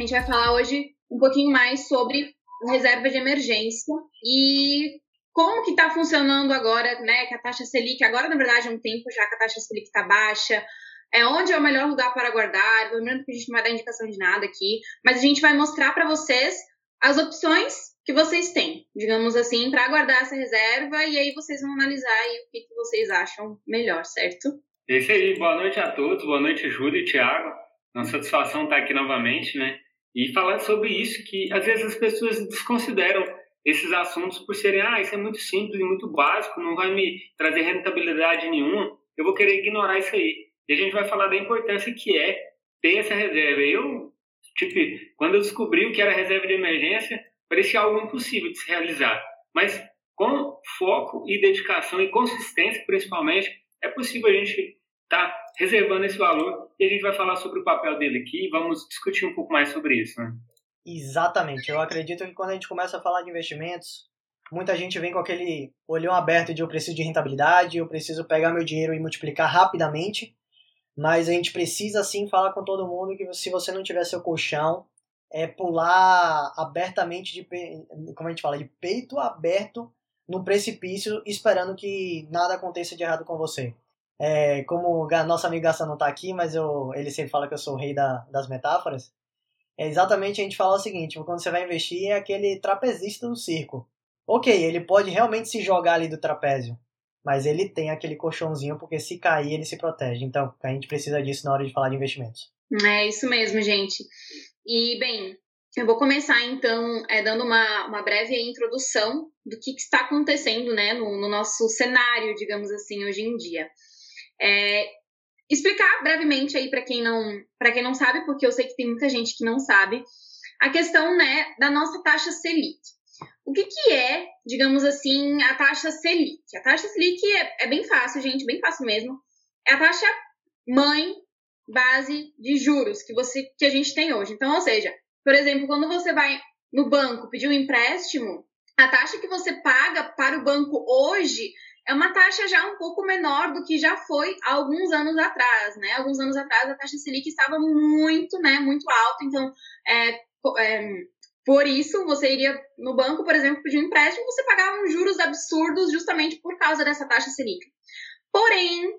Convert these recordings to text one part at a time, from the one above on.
A gente vai falar hoje um pouquinho mais sobre reserva de emergência e como que está funcionando agora, né, que a taxa Selic, agora na verdade é um tempo já que a taxa Selic está baixa, é onde é o melhor lugar para guardar, lembrando que a gente não vai dar indicação de nada aqui, mas a gente vai mostrar para vocês as opções que vocês têm, digamos assim, para guardar essa reserva e aí vocês vão analisar aí o que, que vocês acham melhor, certo? É isso aí, boa noite a todos, boa noite Júlia e Thiago, uma satisfação estar aqui novamente, né, e falar sobre isso que às vezes as pessoas desconsideram esses assuntos por serem, ah, isso é muito simples e muito básico, não vai me trazer rentabilidade nenhuma, eu vou querer ignorar isso aí. E a gente vai falar da importância que é ter essa reserva. Eu, tipo, quando eu descobri o que era reserva de emergência, parecia algo impossível de se realizar. Mas com foco e dedicação e consistência, principalmente, é possível a gente estar tá reservando esse valor e a gente vai falar sobre o papel dele aqui e vamos discutir um pouco mais sobre isso. Né? Exatamente. Eu acredito que quando a gente começa a falar de investimentos, muita gente vem com aquele olhão aberto de eu preciso de rentabilidade, eu preciso pegar meu dinheiro e multiplicar rapidamente, mas a gente precisa sim falar com todo mundo que se você não tiver seu colchão, é pular abertamente de como a gente fala, de peito aberto no precipício, esperando que nada aconteça de errado com você. É, como nosso amigo Gassan não está aqui, mas eu, ele sempre fala que eu sou o rei da, das metáforas. É exatamente a gente fala o seguinte: quando você vai investir, é aquele trapezista do circo. Ok, ele pode realmente se jogar ali do trapézio, mas ele tem aquele colchãozinho porque se cair ele se protege. Então a gente precisa disso na hora de falar de investimentos. É isso mesmo, gente. E bem, eu vou começar então é, dando uma, uma breve introdução do que, que está acontecendo né, no, no, nosso cenário, digamos assim, hoje em dia. É, explicar brevemente aí para quem não para quem não sabe, porque eu sei que tem muita gente que não sabe, a questão né, da nossa taxa Selic. O que, que é, digamos assim, a taxa Selic? A taxa Selic é, é bem fácil, gente, bem fácil mesmo. É a taxa mãe base de juros que você que a gente tem hoje. Então, ou seja, por exemplo, quando você vai no banco pedir um empréstimo, a taxa que você paga para o banco hoje é uma taxa já um pouco menor do que já foi há alguns anos atrás, né? Alguns anos atrás a taxa Selic estava muito, né, muito alta, então é, é, por isso você iria no banco, por exemplo, pedir um empréstimo, você pagava uns juros absurdos justamente por causa dessa taxa Selic. Porém,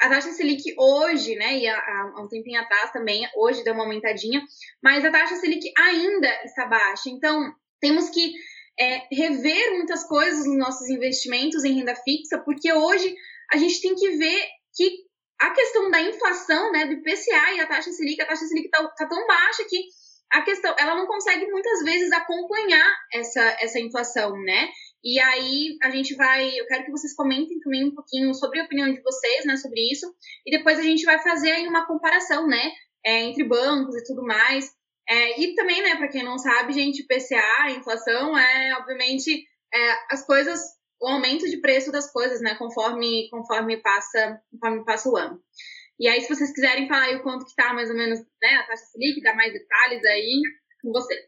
a taxa Selic hoje, né, e há, há, um tempinho atrás também, hoje deu uma aumentadinha, mas a taxa Selic ainda está baixa. Então, temos que é, rever muitas coisas nos nossos investimentos em renda fixa, porque hoje a gente tem que ver que a questão da inflação, né, do IPCA e a taxa Selic, a taxa Selic está tá tão baixa que a questão, ela não consegue muitas vezes acompanhar essa, essa inflação, né? E aí a gente vai, eu quero que vocês comentem também um pouquinho sobre a opinião de vocês, né, sobre isso, e depois a gente vai fazer aí uma comparação, né, é, entre bancos e tudo mais. É, e também, né, para quem não sabe, gente, PCA, inflação, é obviamente é, as coisas, o aumento de preço das coisas, né, conforme conforme passa conforme passa o ano. E aí, se vocês quiserem falar aí o quanto que tá mais ou menos, né, a taxa Selic, dar mais detalhes aí com vocês.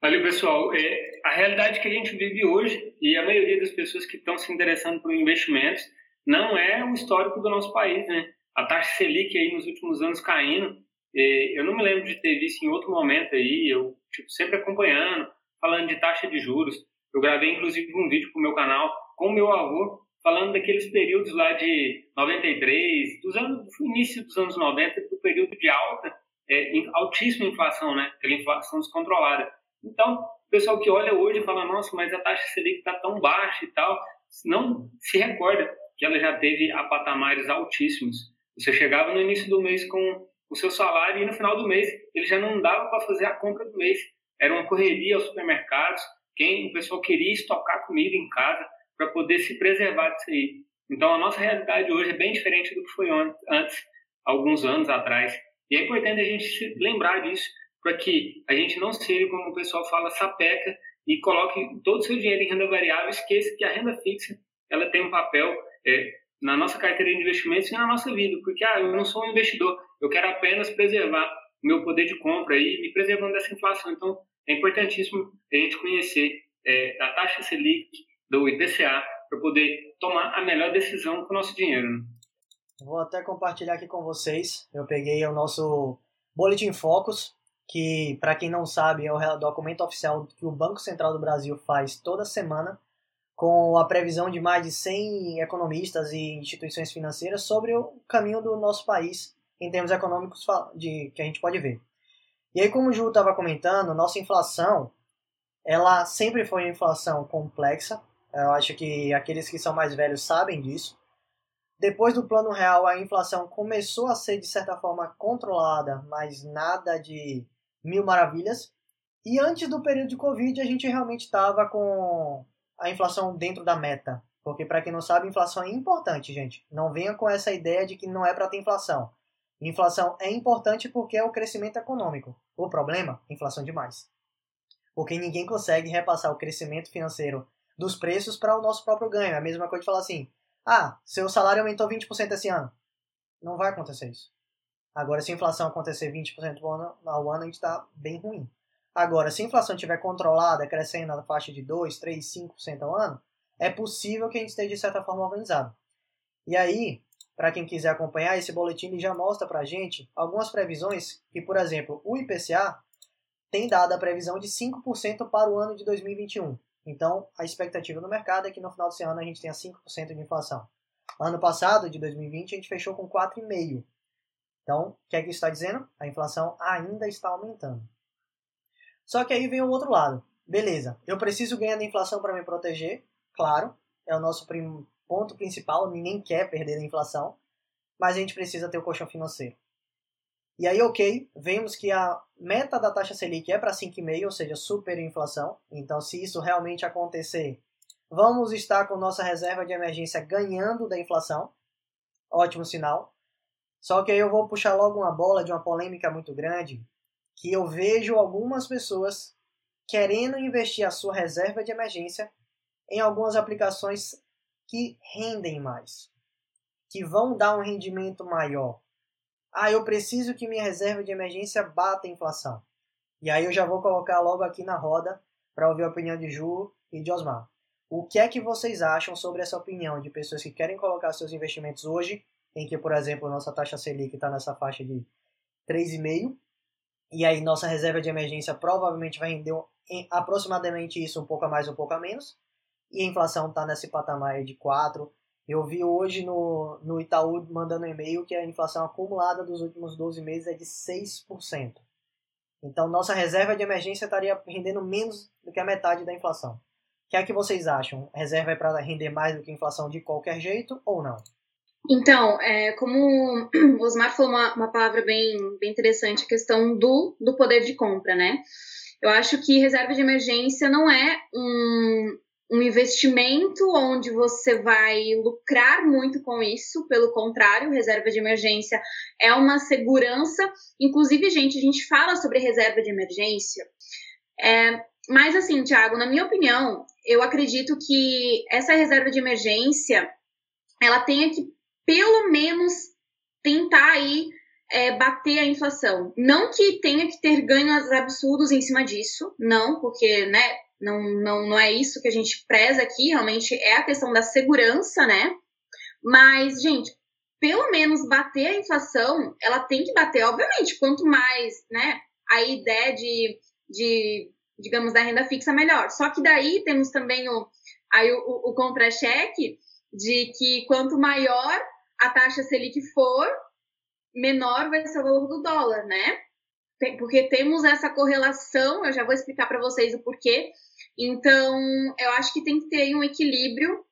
Valeu, pessoal. É, a realidade que a gente vive hoje, e a maioria das pessoas que estão se interessando por investimentos, não é o histórico do nosso país, né? A taxa Selic aí nos últimos anos caindo, é, eu não me lembro de ter visto em outro momento aí, eu tipo, sempre acompanhando, falando de taxa de juros. Eu gravei, inclusive, um vídeo para o meu canal com meu avô, falando daqueles períodos lá de 93, dos anos, do início dos anos 90, do período de alta, é, altíssima inflação, né? Aquela inflação descontrolada. Então, o pessoal que olha hoje fala, nossa, mas a taxa Selic está tão baixa e tal, não se recorda que ela já teve a patamares altíssimos. Você chegava no início do mês com o seu salário e no final do mês ele já não dava para fazer a compra do mês. Era uma correria aos supermercados, quem o pessoal queria estocar comida em casa para poder se preservar disso aí. Então a nossa realidade hoje é bem diferente do que foi antes, alguns anos atrás. E é importante a gente se lembrar disso, para que a gente não seja, como o pessoal fala, sapeca e coloque todo o seu dinheiro em renda variável, esqueça que a renda fixa ela tem um papel é, na nossa carteira de investimentos e na nossa vida, porque ah, eu não sou um investidor, eu quero apenas preservar o meu poder de compra e me preservando dessa inflação. Então, é importantíssimo a gente conhecer é, a taxa Selic, do IPCA, para poder tomar a melhor decisão com o nosso dinheiro. Né? Vou até compartilhar aqui com vocês. Eu peguei o nosso Boletim Focus, que, para quem não sabe, é o documento oficial que o Banco Central do Brasil faz toda semana, com a previsão de mais de 100 economistas e instituições financeiras sobre o caminho do nosso país em termos econômicos de, que a gente pode ver. E aí, como o Ju estava comentando, nossa inflação, ela sempre foi uma inflação complexa. Eu acho que aqueles que são mais velhos sabem disso. Depois do plano real, a inflação começou a ser, de certa forma, controlada, mas nada de mil maravilhas. E antes do período de Covid, a gente realmente estava com a inflação dentro da meta. Porque, para quem não sabe, inflação é importante, gente. Não venha com essa ideia de que não é para ter inflação. Inflação é importante porque é o crescimento econômico. O problema? Inflação demais. Porque ninguém consegue repassar o crescimento financeiro dos preços para o nosso próprio ganho. É a mesma coisa de falar assim: ah, seu salário aumentou 20% esse ano. Não vai acontecer isso. Agora, se a inflação acontecer 20% ao ano, ao ano, a gente está bem ruim. Agora, se a inflação estiver controlada, crescendo na faixa de 2, 3, 5% ao ano, é possível que a gente esteja, de certa forma, organizado. E aí, para quem quiser acompanhar, esse boletim já mostra para a gente algumas previsões que, por exemplo, o IPCA tem dado a previsão de 5% para o ano de 2021. Então, a expectativa no mercado é que no final desse ano a gente tenha 5% de inflação. Ano passado, de 2020, a gente fechou com 4,5%. Então, o que é que isso está dizendo? A inflação ainda está aumentando. Só que aí vem o outro lado. Beleza, eu preciso ganhar da inflação para me proteger, claro, é o nosso ponto principal, ninguém quer perder a inflação, mas a gente precisa ter o colchão financeiro. E aí, ok, vemos que a meta da taxa Selic é para 5,5, ou seja, superinflação. Então, se isso realmente acontecer, vamos estar com nossa reserva de emergência ganhando da inflação. Ótimo sinal. Só que aí eu vou puxar logo uma bola de uma polêmica muito grande, que eu vejo algumas pessoas querendo investir a sua reserva de emergência em algumas aplicações que rendem mais, que vão dar um rendimento maior. Ah, eu preciso que minha reserva de emergência bata a inflação. E aí eu já vou colocar logo aqui na roda para ouvir a opinião de Ju e de Osmar. O que é que vocês acham sobre essa opinião de pessoas que querem colocar seus investimentos hoje, em que, por exemplo, nossa taxa Selic está nessa faixa de 3,5, e aí nossa reserva de emergência provavelmente vai render aproximadamente isso, um pouco a mais, um pouco a menos, e a inflação está nesse patamar de 4. Eu vi hoje no, no Itaú mandando e-mail que a inflação acumulada dos últimos 12 meses é de 6%. Então, nossa reserva de emergência estaria rendendo menos do que a metade da inflação. O que é que vocês acham? Reserva é para render mais do que inflação de qualquer jeito ou não? Então, é, como o Osmar falou uma, uma palavra bem, bem interessante, a questão do, do poder de compra, né? Eu acho que reserva de emergência não é um, um investimento onde você vai lucrar muito com isso, pelo contrário, reserva de emergência é uma segurança. Inclusive, gente, a gente fala sobre reserva de emergência. É, mas assim, Thiago, na minha opinião, eu acredito que essa reserva de emergência ela tenha que pelo menos tentar aí é, bater a inflação. Não que tenha que ter ganhos absurdos em cima disso, não, porque, né, não, não, não é isso que a gente preza aqui, realmente é a questão da segurança, né? Mas, gente, pelo menos bater a inflação, ela tem que bater, obviamente, quanto mais, né, a ideia de, de digamos, da renda fixa, melhor. Só que daí temos também o, aí o, o, o contra-cheque de que quanto maior a taxa Selic for, menor vai ser o valor do dólar, né? Porque temos essa correlação, eu já vou explicar para vocês o porquê, então, eu acho que tem que ter um equilíbrio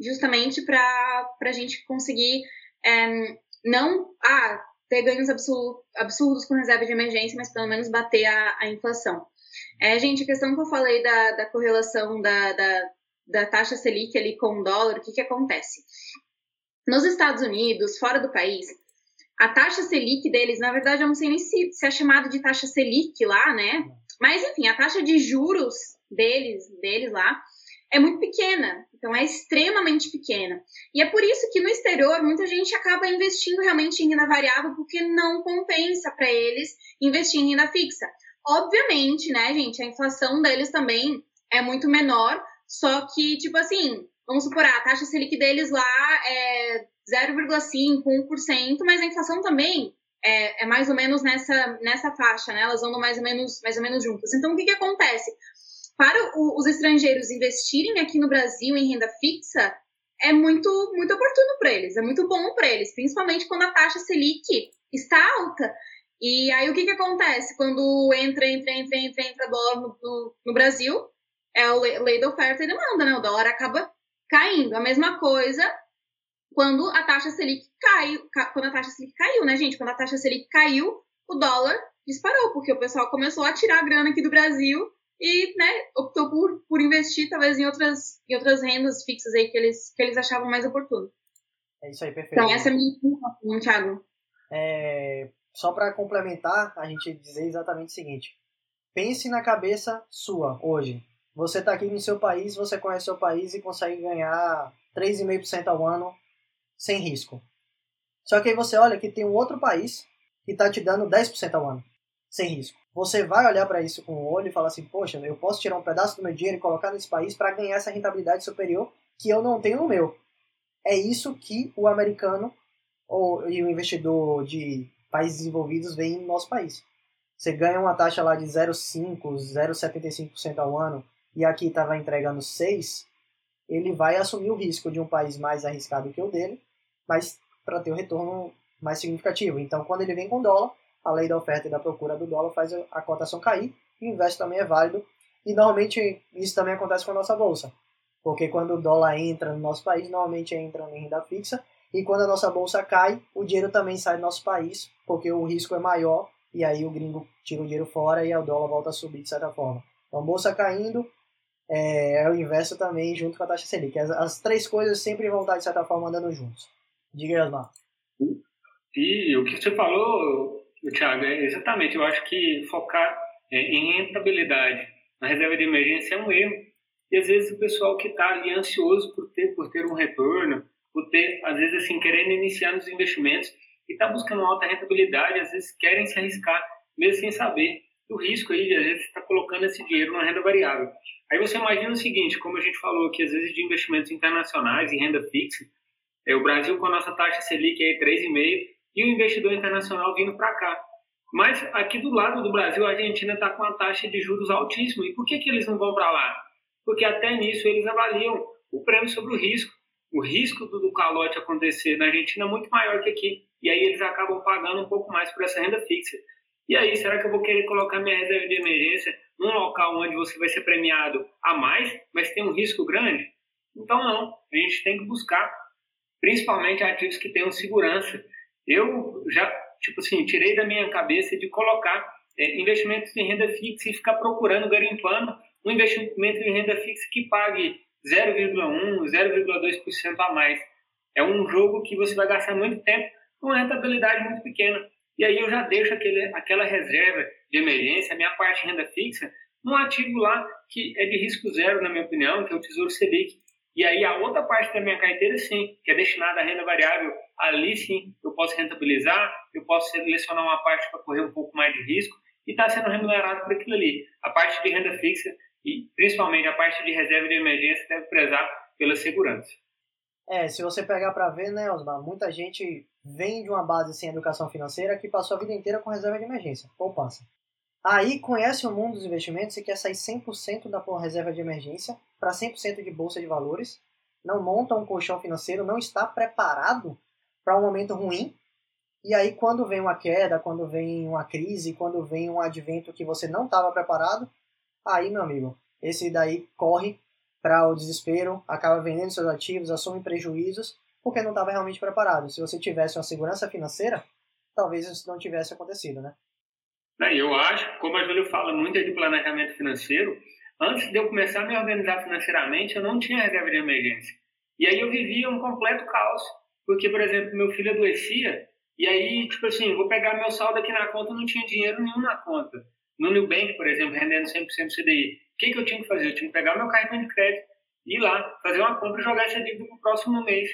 justamente para a gente conseguir é, não ah, ter ganhos absurdos com reserva de emergência, mas pelo menos bater a, a inflação. É, gente, a questão que eu falei da, da correlação da, da, da taxa Selic ali com o dólar, o que, que acontece? Nos Estados Unidos, fora do país, a taxa Selic deles, na verdade, eu não sei nem se, se é chamado de taxa Selic lá, né? Mas, enfim, a taxa de juros deles, deles lá, é muito pequena. Então, é extremamente pequena. E é por isso que no exterior muita gente acaba investindo realmente em renda variável, porque não compensa para eles investir em renda fixa. Obviamente, né, gente, a inflação deles também é muito menor, só que, tipo assim, vamos supor, a taxa Selic deles lá é 0,5%, 1%, mas a inflação também é, é, mais ou menos nessa, nessa faixa, né? Elas andam mais ou menos, mais ou menos juntas. Então, o que, que acontece? Para o, os estrangeiros investirem aqui no Brasil em renda fixa, é muito, muito oportuno para eles, é muito bom para eles, principalmente quando a taxa Selic está alta. E aí o que, que acontece? Quando entra, entra, entra, entra, entra dólar no, no, no Brasil, é a lei da oferta e demanda, né? O dólar acaba caindo. A mesma coisa quando a taxa Selic caiu, quando a taxa Selic caiu, né, gente? Quando a taxa Selic caiu, o dólar disparou, porque o pessoal começou a tirar a grana aqui do Brasil e, né, optou por, por investir talvez em outras, em outras rendas fixas aí que eles, que eles achavam mais oportuno. É isso aí, perfeito. Então, essa é a minha opinião, Thiago. É, só para complementar, a gente dizer exatamente o seguinte: pense na cabeça sua hoje. Você está aqui no seu país, você conhece seu país e consegue ganhar 3,5% ao ano sem risco. Só que aí você olha que tem um outro país que está te dando 10% ao ano, sem risco. Você vai olhar para isso com o olho e falar assim: Poxa, eu posso tirar um pedaço do meu dinheiro e colocar nesse país para ganhar essa rentabilidade superior que eu não tenho no meu. É isso que o americano ou, e o investidor de países desenvolvidos vem no nosso país. Você ganha uma taxa lá de 0,5%, 0,75% ao ano e aqui estava entregando 6%, ele vai assumir o risco de um país mais arriscado que o dele, mas para ter um retorno mais significativo. Então, quando ele vem com dólar, a lei da oferta e da procura do dólar faz a cotação cair, e o inverso também é válido. E normalmente isso também acontece com a nossa bolsa, porque quando o dólar entra no nosso país, normalmente entra em renda fixa, e quando a nossa bolsa cai, o dinheiro também sai do nosso país, porque o risco é maior, e aí o gringo tira o dinheiro fora e o dólar volta a subir de certa forma. Então, bolsa caindo, é, é, o inverso também junto com a taxa Selic. As, as, três coisas sempre vão estar, de certa forma, andando juntos. Diga aí, Osmar. E o que você falou, Thiago, é exatamente. Eu acho que focar é, em rentabilidade na reserva de emergência é um erro. E às vezes o pessoal que está ali ansioso por ter, por ter um retorno, por ter, às vezes, assim, querendo iniciar nos investimentos e está buscando uma alta rentabilidade, às vezes querem se arriscar, mesmo sem saber o risco aí de, às vezes, estar tá colocando esse dinheiro na renda variável. Aí você imagina o seguinte, como a gente falou aqui, às vezes de investimentos internacionais em renda fixa, é o Brasil com a nossa taxa Selic aí 3,5% e o investidor internacional vindo para cá. Mas aqui do lado do Brasil, a Argentina está com uma taxa de juros altíssima. E por que, que eles não vão para lá? Porque até nisso eles avaliam o prêmio sobre o risco. O risco do, do calote acontecer na Argentina é muito maior que aqui. E aí eles acabam pagando um pouco mais por essa renda fixa. E aí, será que eu vou querer colocar minha reserva de emergência num local onde você vai ser premiado a mais, mas tem um risco grande? Então, não. A gente tem que buscar, principalmente ativos que tenham segurança. Eu já, tipo assim, tirei da minha cabeça de colocar é, investimentos em renda fixa e ficar procurando, garimpando um investimento em renda fixa que pague 0,1%, 0,2% a mais. É um jogo que você vai gastar muito tempo com uma rentabilidade muito pequena. E aí eu já deixo aquele, aquela reserva de emergência, a minha parte de renda fixa, num ativo lá que é de risco zero, na minha opinião, que é o Tesouro Selic. E aí a outra parte da minha carteira, sim, que é destinada à renda variável, ali sim eu posso rentabilizar, eu posso selecionar uma parte para correr um pouco mais de risco e está sendo remunerado por aquilo ali. A parte de renda fixa e principalmente a parte de reserva de emergência deve prezar pela segurança. É, se você pegar para ver, né, Osmar, muita gente vem de uma base sem educação financeira que passou a vida inteira com reserva de emergência, poupança. Aí conhece o mundo dos investimentos e quer sair 100% da reserva de emergência para 100% de bolsa de valores, não monta um colchão financeiro, não está preparado para um momento ruim. E aí quando vem uma queda, quando vem uma crise, quando vem um advento que você não estava preparado, aí, meu amigo, esse daí corre para o desespero, acaba vendendo seus ativos, assume prejuízos, porque não estava realmente preparado. Se você tivesse uma segurança financeira, talvez isso não tivesse acontecido, né? Eu acho, como a Júlia fala muito de planejamento financeiro, antes de eu começar a me organizar financeiramente, eu não tinha reserva de emergência. E aí eu vivia um completo caos, porque, por exemplo, meu filho adoecia, e aí, tipo assim, vou pegar meu saldo aqui na conta, não tinha dinheiro nenhum na conta. No Nubank, por exemplo, rendendo 100% CDI. O que, que eu tinha que fazer? Eu tinha que pegar meu cartão de crédito, ir lá, fazer uma compra e jogar essa dívida o próximo mês.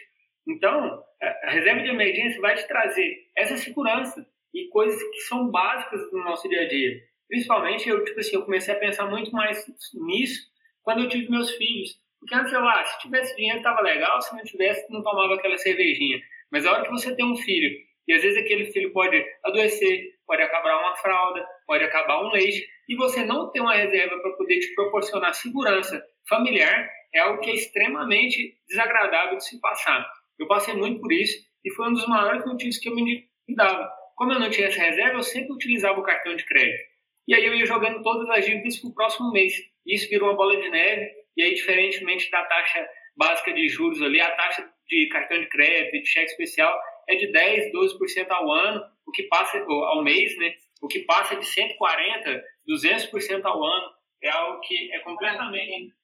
Então, a reserva de emergência vai te trazer essa segurança e coisas que são básicas no nosso dia a dia. Principalmente, eu, tipo assim, eu comecei a pensar muito mais nisso quando eu tive meus filhos. Porque antes eu, ah, se tivesse dinheiro estava legal, se não tivesse, não tomava aquela cervejinha. Mas a hora que você tem um filho E às vezes aquele filho pode adoecer, pode acabar uma fralda, pode acabar um leite, e você não ter uma reserva para poder te proporcionar segurança familiar é algo que é extremamente desagradável de se passar. Eu passei muito por isso e foi um dos maiores motivos que eu me dava. Como eu não tinha essa reserva, eu sempre utilizava o cartão de crédito. E aí eu ia jogando todas as dívidas para o próximo mês. Isso virou uma bola de neve, e aí, diferentemente da taxa básica de juros ali, a taxa de cartão de crédito e de cheque especial é de 10, 12% ao ano, o que passa ao mês, né? O que passa de 140, 200% ao ano é algo que é completamente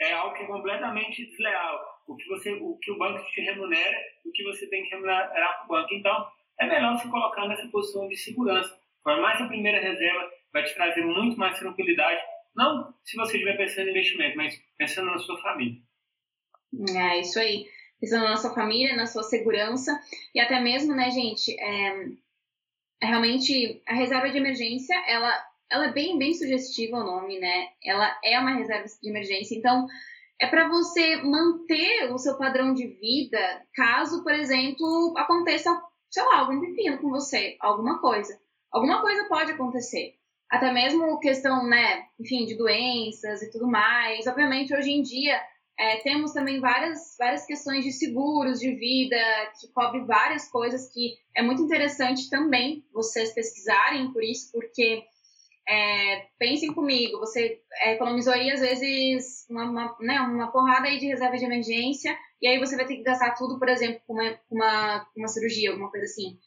é algo que é completamente desleal. O que você, o que o banco te remunera, o que você tem que remunerar para o banco. Então, é melhor se colocar nessa posição de segurança. Formar essa primeira reserva vai te trazer muito mais tranquilidade. Não se você estiver pensando em investimento, mas pensando na sua família. É isso aí. Pensando na sua família, na sua segurança e até mesmo, né, gente, é, é realmente a reserva de emergência, ela, ela é bem, bem sugestiva o nome, né? Ela é uma reserva de emergência, então é para você manter o seu padrão de vida caso, por exemplo, aconteça, sei lá, algum pepino com você, alguma coisa. Alguma coisa pode acontecer. Até mesmo questão, né, enfim, de doenças e tudo mais. Obviamente, hoje em dia, é, temos também várias, várias questões de seguros de vida, que cobre várias coisas que é muito interessante também vocês pesquisarem por isso, porque é, pensem comigo, você economizou aí às vezes uma, uma, né, uma porrada aí de reserva de emergência e aí você vai ter que gastar tudo, por exemplo, com uma, uma, uma cirurgia, alguma coisa assim.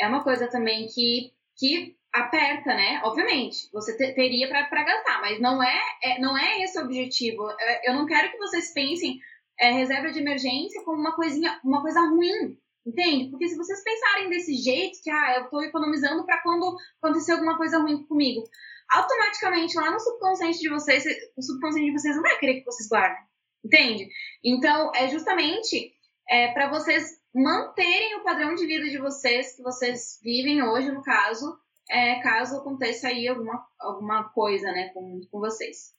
É uma coisa também que, que aperta, né? Obviamente, você te, teria para gastar, mas não é, é, não é esse o objetivo. É, eu não quero que vocês pensem é, reserva de emergência como uma coisinha, uma coisa ruim, entende? Porque se vocês pensarem desse jeito, que ah, eu estou economizando para quando acontecer alguma coisa ruim comigo, automaticamente lá no subconsciente de vocês, o subconsciente de vocês não vai querer que vocês guardem, entende? Então, é justamente é, para vocês manterem o padrão de vida de vocês, que vocês vivem hoje, no caso, é, caso aconteça aí alguma, alguma coisa né, com, com vocês.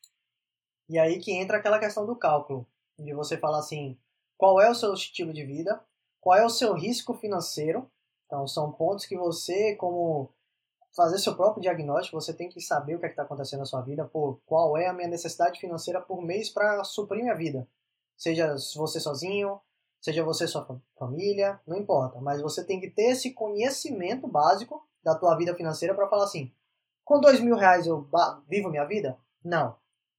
E aí que entra aquela questão do cálculo, de você falar assim, qual é o seu estilo de vida, qual é o seu risco financeiro. Então, são pontos que você, como fazer seu próprio diagnóstico, você tem que saber o que é está acontecendo na sua vida, por qual é a minha necessidade financeira por mês para suprir minha vida. Seja você sozinho, seja você sua família, não importa, mas você tem que ter esse conhecimento básico da tua vida financeira para falar assim: com dois mil reais eu vivo minha vida? Não.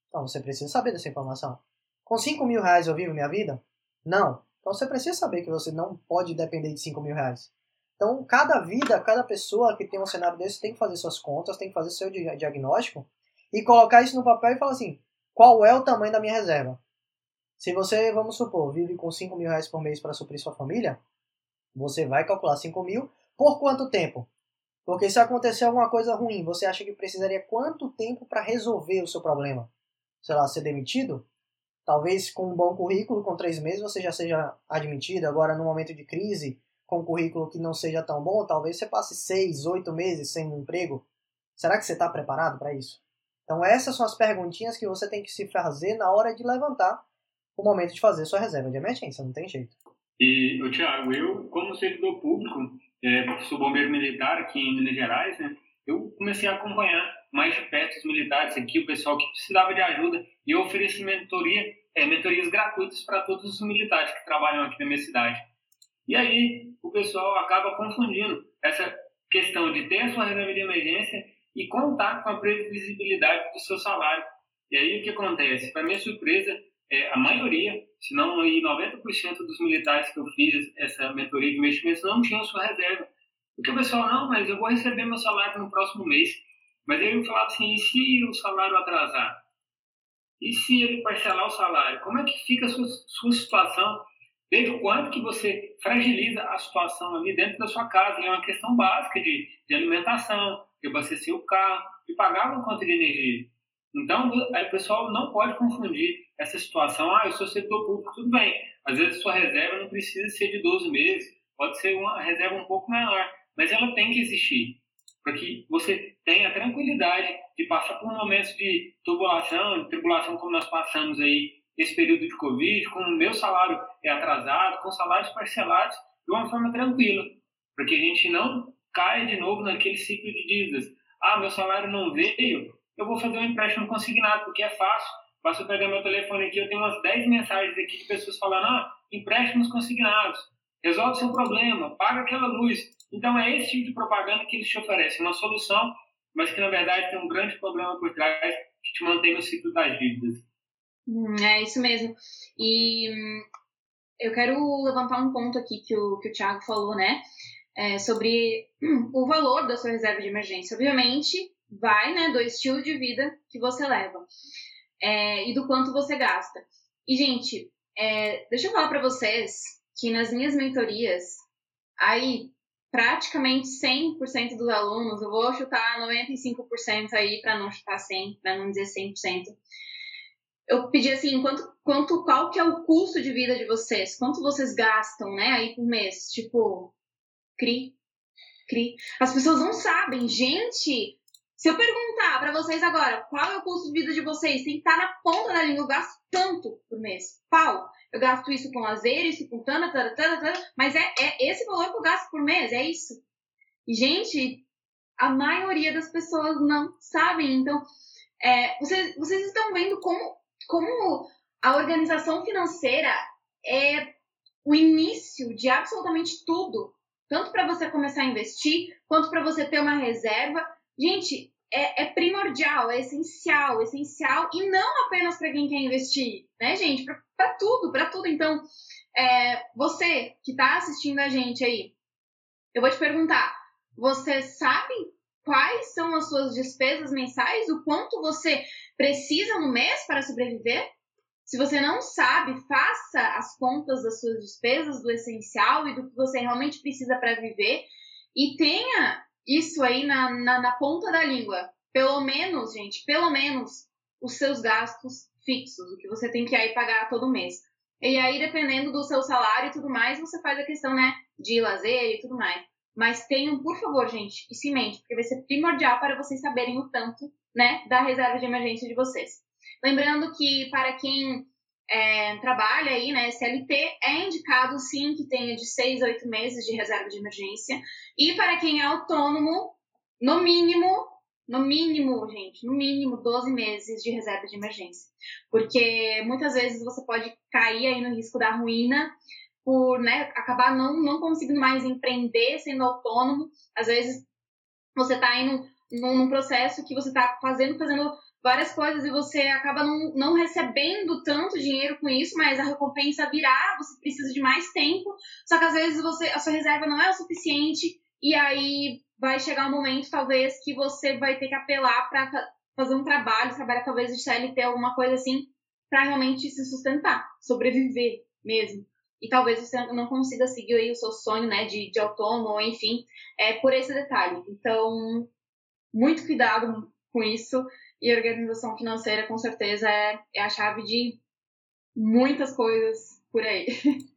Então você precisa saber dessa informação. Com cinco mil reais eu vivo minha vida? Não. Então você precisa saber que você não pode depender de cinco mil reais. Então cada vida, cada pessoa que tem um cenário desse tem que fazer suas contas, tem que fazer seu diagnóstico e colocar isso no papel e falar assim: qual é o tamanho da minha reserva? Se você, vamos supor, vive com 5 mil reais por mês para suprir sua família, você vai calcular 5 mil por quanto tempo? Porque se acontecer alguma coisa ruim, você acha que precisaria quanto tempo para resolver o seu problema? Sei lá, ser demitido? Talvez com um bom currículo, com três meses, você já seja admitido. Agora, no momento de crise, com um currículo que não seja tão bom, talvez você passe seis, oito meses sem um emprego. Será que você está preparado para isso? Então, essas são as perguntinhas que você tem que se fazer na hora de levantar o momento de fazer sua reserva de emergência. Não tem jeito. E, o Thiago, eu, como servidor público, é, sou bombeiro militar aqui em Minas Gerais, né? Eu comecei a acompanhar mais de perto os militares aqui, o pessoal que precisava de ajuda, e eu ofereci mentoria, é, mentorias gratuitas para todos os militares que trabalham aqui na minha cidade. E aí o pessoal acaba confundindo essa questão de ter a sua reserva de emergência e contar com a previsibilidade do seu salário. E aí o que acontece? Para minha surpresa, é, a maioria, se não 90% dos militares que eu fiz essa mentoria de investimentos não tinham sua reserva. Porque o pessoal, não, mas eu vou receber meu salário no próximo mês. Mas eu falava assim, e se o salário atrasar? E se ele parcelar o salário? Como é que fica a sua, sua situação? Desde quanto que você fragiliza a situação ali dentro da sua casa? É uma questão básica de, de alimentação, de abastecer o carro, de pagar uma conta de energia. Então, o pessoal não pode confundir essa situação. Ah, eu sou setor público, tudo bem. Às vezes, sua reserva não precisa ser de 12 meses, pode ser uma reserva um pouco maior, mas ela tem que existir para que você tenha tranquilidade de passar por momentos de turbulação, de tribulação como nós passamos aí nesse período de Covid, com o meu salário é atrasado, com salários parcelados, de uma forma tranquila. para que a gente não caia de novo naquele ciclo de dívidas. Ah, meu salário não veio, eu vou fazer um empréstimo consignado, porque é fácil. Basta pegar meu telefone aqui, eu tenho umas 10 mensagens aqui de pessoas falando, ah, empréstimos consignados, resolve seu problema, paga aquela luz. Então é esse tipo de propaganda que eles te oferecem, uma solução, mas que na verdade tem um grande problema por trás que te mantém no ciclo das dívidas. Hum, é isso mesmo. E hum, eu quero levantar um ponto aqui que o, que o Thiago falou, né? É, sobre hum, o valor da sua reserva de emergência. Obviamente, vai né, do estilo de vida que você leva é, e do quanto você gasta. E, gente, é, deixa eu falar para vocês que nas minhas mentorias, aí praticamente 100% dos alunos, eu vou chutar 95% aí para não chutar 100, para não dizer 100%. Eu pedi assim, quanto, quanto, qual que é o custo de vida de vocês? Quanto vocês gastam, né, aí por mês? Tipo, cri, cri. As pessoas não sabem, gente. Se eu perguntar para vocês agora qual é o custo de vida de vocês, tem que estar tá na ponta da língua, eu gasto tanto por mês. Pau! Eu gasto isso com lazer, isso com tana, tana, tana, tana, mas é, é esse valor que eu gasto por mês, é isso. E, gente, a maioria das pessoas não sabem. Então, é, vocês, vocês estão vendo como, como a organização financeira é o início de absolutamente tudo. Tanto para você começar a investir, quanto para você ter uma reserva. Gente, é, é, primordial, é essencial, essencial e não apenas para quem quer investir, né, gente? Para tudo, para tudo. Então, é, você que está assistindo a gente aí, eu vou te perguntar: você sabe quais são as suas despesas mensais? O quanto você precisa no mês para sobreviver? Se você não sabe, faça as contas das suas despesas, do essencial e do que você realmente precisa para viver e tenha isso aí na, na, na ponta da língua. Pelo menos, gente, pelo menos os seus gastos fixos, o que você tem que aí pagar todo mês. E aí, dependendo do seu salário e tudo mais, você faz a questão, né, de lazer e tudo mais. Mas tenham, por favor, gente, isso em mente, porque vai ser primordial para vocês saberem o tanto, né, da reserva de emergência de vocês. Lembrando que para quem é, trabalha aí, né, CLT, é indicado sim que tenha de 6 a 8 meses de reserva de emergência. E para quem é autônomo, no mínimo, no mínimo, gente, no mínimo 12 meses de reserva de emergência. Porque muitas vezes você pode cair aí no risco da ruína por né, acabar não, não conseguindo mais empreender sendo autônomo. Às vezes você está aí num, num processo que você está fazendo, fazendo várias coisas e você acaba não, não recebendo tanto dinheiro com isso, mas a recompensa virá, você precisa de mais tempo, só que às vezes você, a sua reserva não é o suficiente e aí vai chegar um momento, talvez, que você vai ter que apelar para fazer um trabalho, trabalhar talvez de CLT, alguma coisa assim, para realmente se sustentar, sobreviver mesmo. E talvez você não consiga seguir aí o seu sonho, né, de, de autônomo, enfim, é por esse detalhe. Então, muito cuidado com isso. E organização financeira, com certeza, é, é a chave de muitas coisas por aí.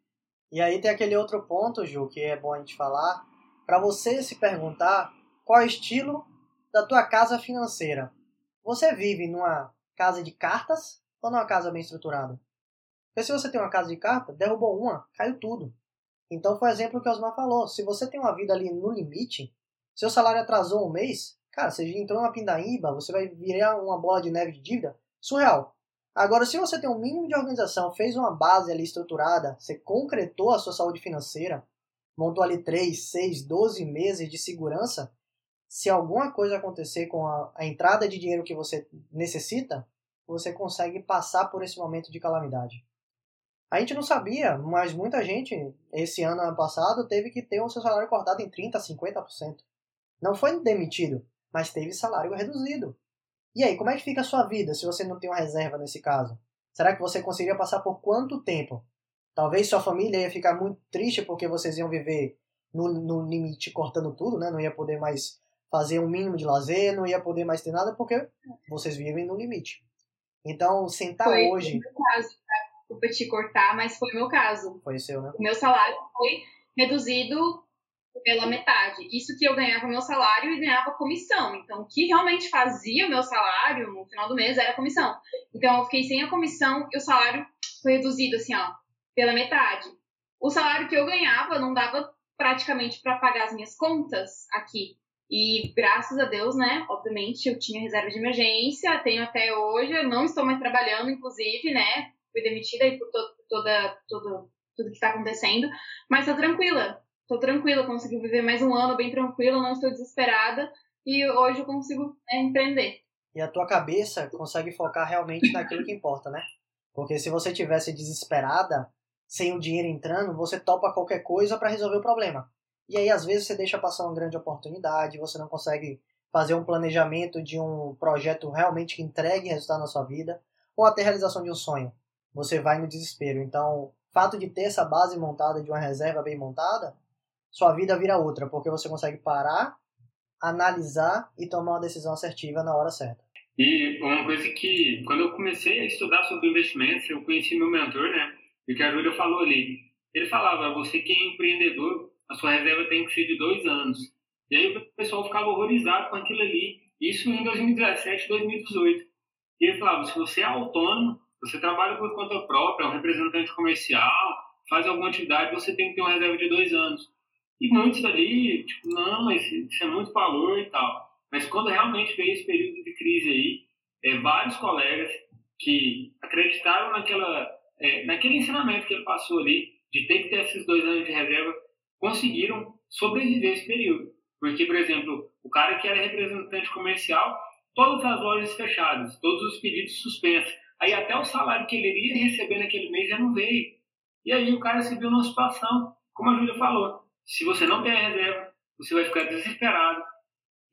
E aí tem aquele outro ponto, Ju, que é bom a gente falar, para você se perguntar qual é o estilo da tua casa financeira. Você vive numa casa de cartas ou numa casa bem estruturada? Porque se você tem uma casa de cartas, derrubou uma, caiu tudo. Então foi o exemplo que o Osmar falou. Se você tem uma vida ali no limite, seu salário atrasou um mês, Cara, você entrou numa pindaíba, você vai virar uma bola de neve de dívida? Surreal. Agora, se você tem um mínimo de organização, fez uma base ali estruturada, você concretou a sua saúde financeira, montou ali 3, 6, 12 meses de segurança, se alguma coisa acontecer com a, a entrada de dinheiro que você necessita, você consegue passar por esse momento de calamidade. A gente não sabia, mas muita gente, esse ano, ano passado, teve que ter o seu salário cortado em 30%, 50%. Não foi demitido, mas teve salário reduzido. E aí, como é que fica a sua vida se você não tem uma reserva nesse caso? Será que você conseguiria passar por quanto tempo? Talvez sua família ia ficar muito triste porque vocês iam viver no, no limite cortando tudo, né? Não ia poder mais fazer um mínimo de lazer, não ia poder mais ter nada porque vocês vivem no limite. Então, sentar foi hoje. Foi o meu caso, tá? Desculpa te cortar, mas foi meu caso. Foi seu, né? O meu salário foi reduzido pela metade. Isso que eu ganhava meu salário e ganhava comissão. Então, o que realmente fazia o meu salário no final do mês era a comissão. Então, eu fiquei sem a comissão e o salário foi reduzido, assim, ó, pela metade. O salário que eu ganhava não dava praticamente para pagar as minhas contas aqui. E graças a Deus, né? Obviamente eu tinha reserva de emergência, tenho até hoje, eu não estou mais trabalhando, inclusive, né? Fui demitida aí por to toda, todo, tudo que está acontecendo, mas tô tranquila, tô tranquila, consegui viver mais um ano bem tranquila, não estou desesperada e hoje eu consigo né, empreender. E a tua cabeça consegue focar realmente naquilo que importa, né? Porque se você tivesse desesperada, sem o dinheiro entrando, você topa qualquer coisa para resolver o problema. E aí, às vezes, você deixa passar uma grande oportunidade, você não consegue fazer um planejamento de um projeto realmente que entregue resultado na sua vida, ou até realização de um sonho. Você vai no desespero. Então, o fato de ter essa base montada, de uma reserva bem montada, sua vida vira outra, porque você consegue parar, analisar e tomar uma decisão assertiva na hora certa. E uma coisa que, quando eu comecei a estudar sobre investimentos, eu conheci meu mentor, né? E o que a Júlia falou ali. Ele falava, você que é empreendedor, a sua reserva tem que ser de dois anos. E aí o pessoal ficava horrorizado com aquilo ali. Isso em 2017, 2018. E ele falava, se você é autônomo, você trabalha por conta própria, é um representante comercial, faz alguma atividade, você tem que ter uma reserva de dois anos. E muitos ali, tipo, não, isso é muito valor e tal. Mas quando realmente veio esse período de crise aí, é, vários colegas que acreditaram naquela, é, naquele ensinamento que ele passou ali, de ter que ter esses dois anos de reserva, conseguiram sobreviver esse período. Porque, por exemplo, o cara que era representante comercial, todas as lojas fechadas, todos os pedidos suspensos. Aí até o salário que ele iria receber naquele mês já não veio. E aí o cara se viu numa situação, como a Júlia falou, se você não tem a reserva, você vai ficar desesperado.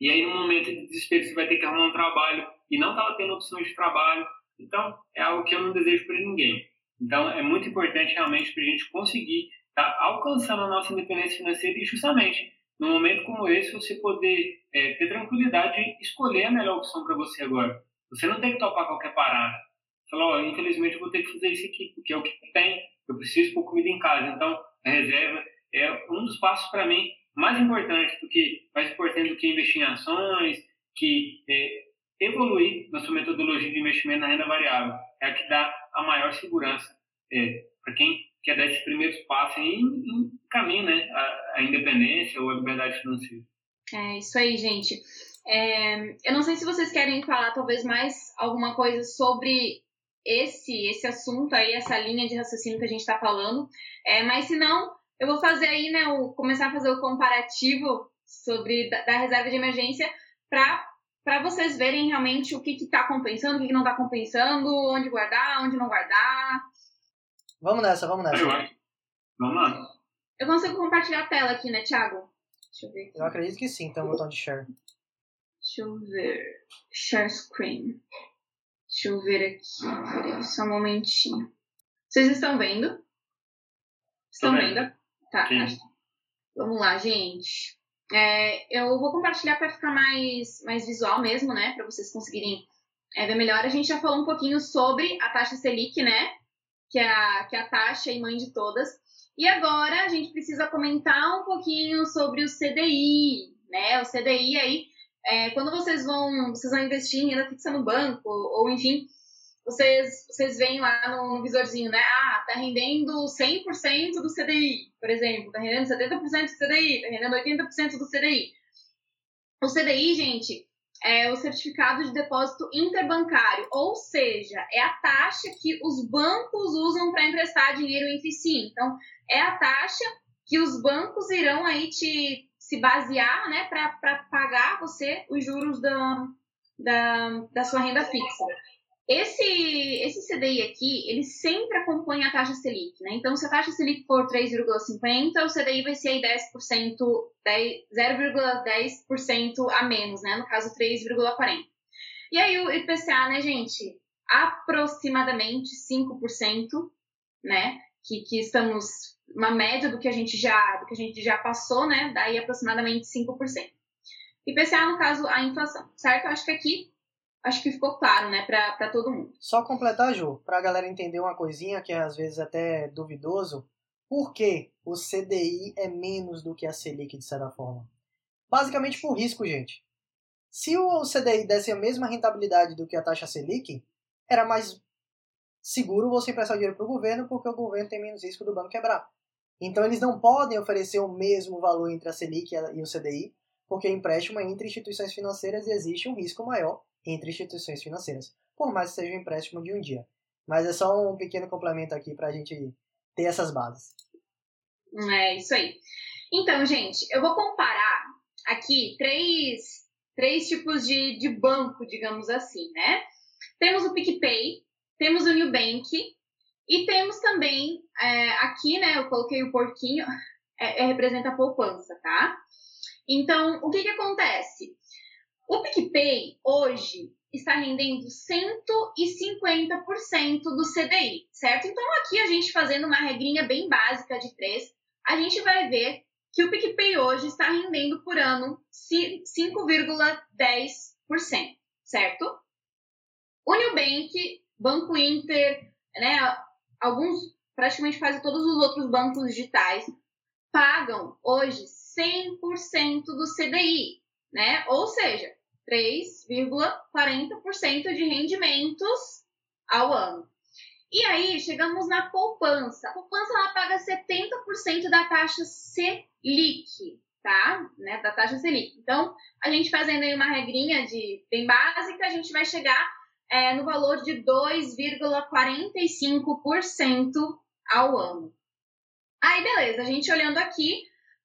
E aí, no momento de desespero, você vai ter que arrumar um trabalho e não estava tendo opções de trabalho. Então, é algo que eu não desejo para ninguém. Então, é muito importante realmente para a gente conseguir estar tá alcançando a nossa independência financeira e justamente num momento como esse você poder é, ter tranquilidade de escolher a melhor opção para você agora. Você não tem que topar qualquer parada. Falar, oh, infelizmente eu vou ter que fazer isso aqui, porque é o que tem, eu preciso pôr comida em casa. Então, a reserva é um dos passos para mim mais importante do que mais importante do que investir em ações, que é, evoluir na sua metodologia de investimento na renda variável é a que dá a maior segurança é, para quem quer dar esses primeiros passos em, em caminho né, à, à, independência ou à liberdade financeira. É isso aí, gente. É, eu não sei se vocês querem falar talvez mais alguma coisa sobre esse esse assunto aí, essa linha de raciocínio que a gente está falando, é, mas se não, eu vou fazer aí, né, o, começar a fazer o comparativo sobre da, da reserva de emergência para para vocês verem realmente o que está compensando, o que, que não está compensando, onde guardar, onde não guardar. Vamos nessa, vamos nessa. Vamos lá. Eu consigo compartilhar a tela aqui, né, Thiago? Deixa eu ver. Aqui. Eu acredito que sim, tem um botão de share. Deixa eu ver. Share screen. Deixa eu ver aqui. Peraí, só um momentinho. Vocês estão vendo? Estão vendo? Tá. Vamos lá, gente. É, eu vou compartilhar para ficar mais, mais visual mesmo, né? Para vocês conseguirem é, ver melhor. A gente já falou um pouquinho sobre a taxa Selic, né? Que é, a, que é a taxa e mãe de todas. E agora a gente precisa comentar um pouquinho sobre o CDI, né? O CDI aí, é, quando vocês vão, vocês vão investir em renda fixa no banco, ou enfim, vocês, vocês veem lá no, no visorzinho, né? Ah, tá rendendo 100% do CDI, por exemplo, tá rendendo 70% do CDI, tá rendendo 80% do CDI. O CDI, gente, é o certificado de depósito interbancário, ou seja, é a taxa que os bancos usam para emprestar dinheiro em FICI. Então, é a taxa que os bancos irão aí te se basear, né, para pagar você os juros da, da, da sua renda fixa. Esse, esse CDI aqui, ele sempre acompanha a taxa Selic, né? Então, se a taxa Selic for 3,50, o CDI vai ser aí 10%, 0,10% a menos, né? No caso, 3,40. E aí o IPCA, né, gente? Aproximadamente 5%, né? Que, que estamos uma média do que a gente já do que a gente já passou, né? Daí aproximadamente 5%. IPCA, no caso, a inflação, certo? Acho que aqui acho que ficou claro, né, para todo mundo. Só completar, Ju, para a galera entender uma coisinha que é às vezes até duvidoso, por que o CDI é menos do que a Selic, de certa forma? Basicamente por risco, gente. Se o CDI desse a mesma rentabilidade do que a taxa Selic, era mais seguro você emprestar dinheiro para o governo, porque o governo tem menos risco do banco quebrar. Então eles não podem oferecer o mesmo valor entre a Selic e o CDI, porque empréstimo é entre instituições financeiras e existe um risco maior entre instituições financeiras, por mais que seja um empréstimo de um dia. Mas é só um pequeno complemento aqui para a gente ter essas bases. É isso aí. Então, gente, eu vou comparar aqui três, três tipos de, de banco, digamos assim, né? Temos o PicPay, temos o Nubank e temos também é, aqui, né? Eu coloquei o porquinho, é, é, representa a poupança, tá? Então, o que que acontece? O PicPay hoje está rendendo 150% do CDI, certo? Então, aqui a gente fazendo uma regrinha bem básica de três, a gente vai ver que o PicPay hoje está rendendo por ano 5,10%, certo? O Nubank, Banco Inter, né, alguns, praticamente quase todos os outros bancos digitais, pagam hoje 100% do CDI, né? Ou seja, 3,40% de rendimentos ao ano. E aí, chegamos na poupança. A poupança ela paga 70% da taxa Selic, tá? Né? Da taxa Selic. Então, a gente fazendo aí uma regrinha de bem básica, a gente vai chegar é, no valor de 2,45% ao ano. Aí, beleza, a gente olhando aqui,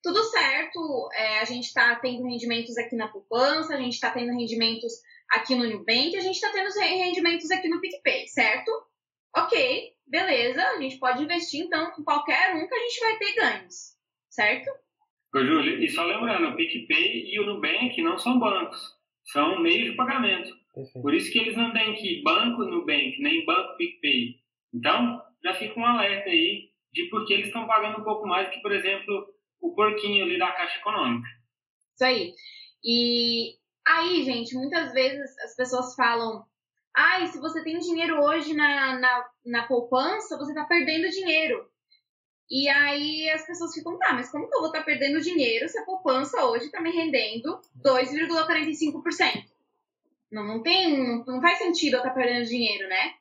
tudo certo, é, a gente está tendo rendimentos aqui na poupança, a gente está tendo rendimentos aqui no Nubank, a gente está tendo rendimentos aqui no PicPay, certo? Ok, beleza, a gente pode investir então em qualquer um que a gente vai ter ganhos, certo? Ô, Júlio, e só lembrando, o PicPay e o Nubank não são bancos, são meios de pagamento. Perfeito. Por isso que eles não têm que banco Nubank, nem banco PicPay. Então, já fica um alerta aí de por que eles estão pagando um pouco mais que, por exemplo, o porquinho ali da Caixa Econômica. Isso aí. E aí, gente, muitas vezes as pessoas falam ai, ah, se você tem dinheiro hoje na, na, na poupança, você está perdendo dinheiro. E aí as pessoas ficam, tá, mas como que eu vou estar tá perdendo dinheiro se a poupança hoje está me rendendo 2,45%? Não, não tem, não, não faz sentido eu estar tá perdendo dinheiro, né?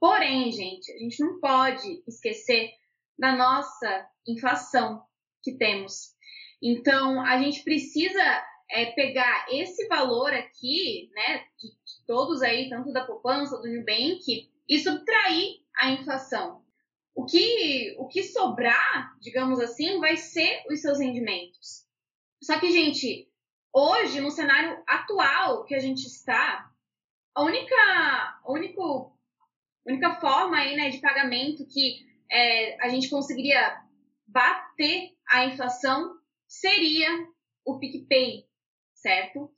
Porém, gente, a gente não pode esquecer da nossa inflação que temos. Então, a gente precisa é, pegar esse valor aqui, né, de, de, todos aí, tanto da poupança, do Nubank, e subtrair a inflação. O que, o que sobrar, digamos assim, vai ser os seus rendimentos. Só que, gente, hoje, no cenário atual que a gente está, a única, a único, única forma aí, né, de pagamento que é, a gente conseguiria bater a inflação seria o PicPay, certo?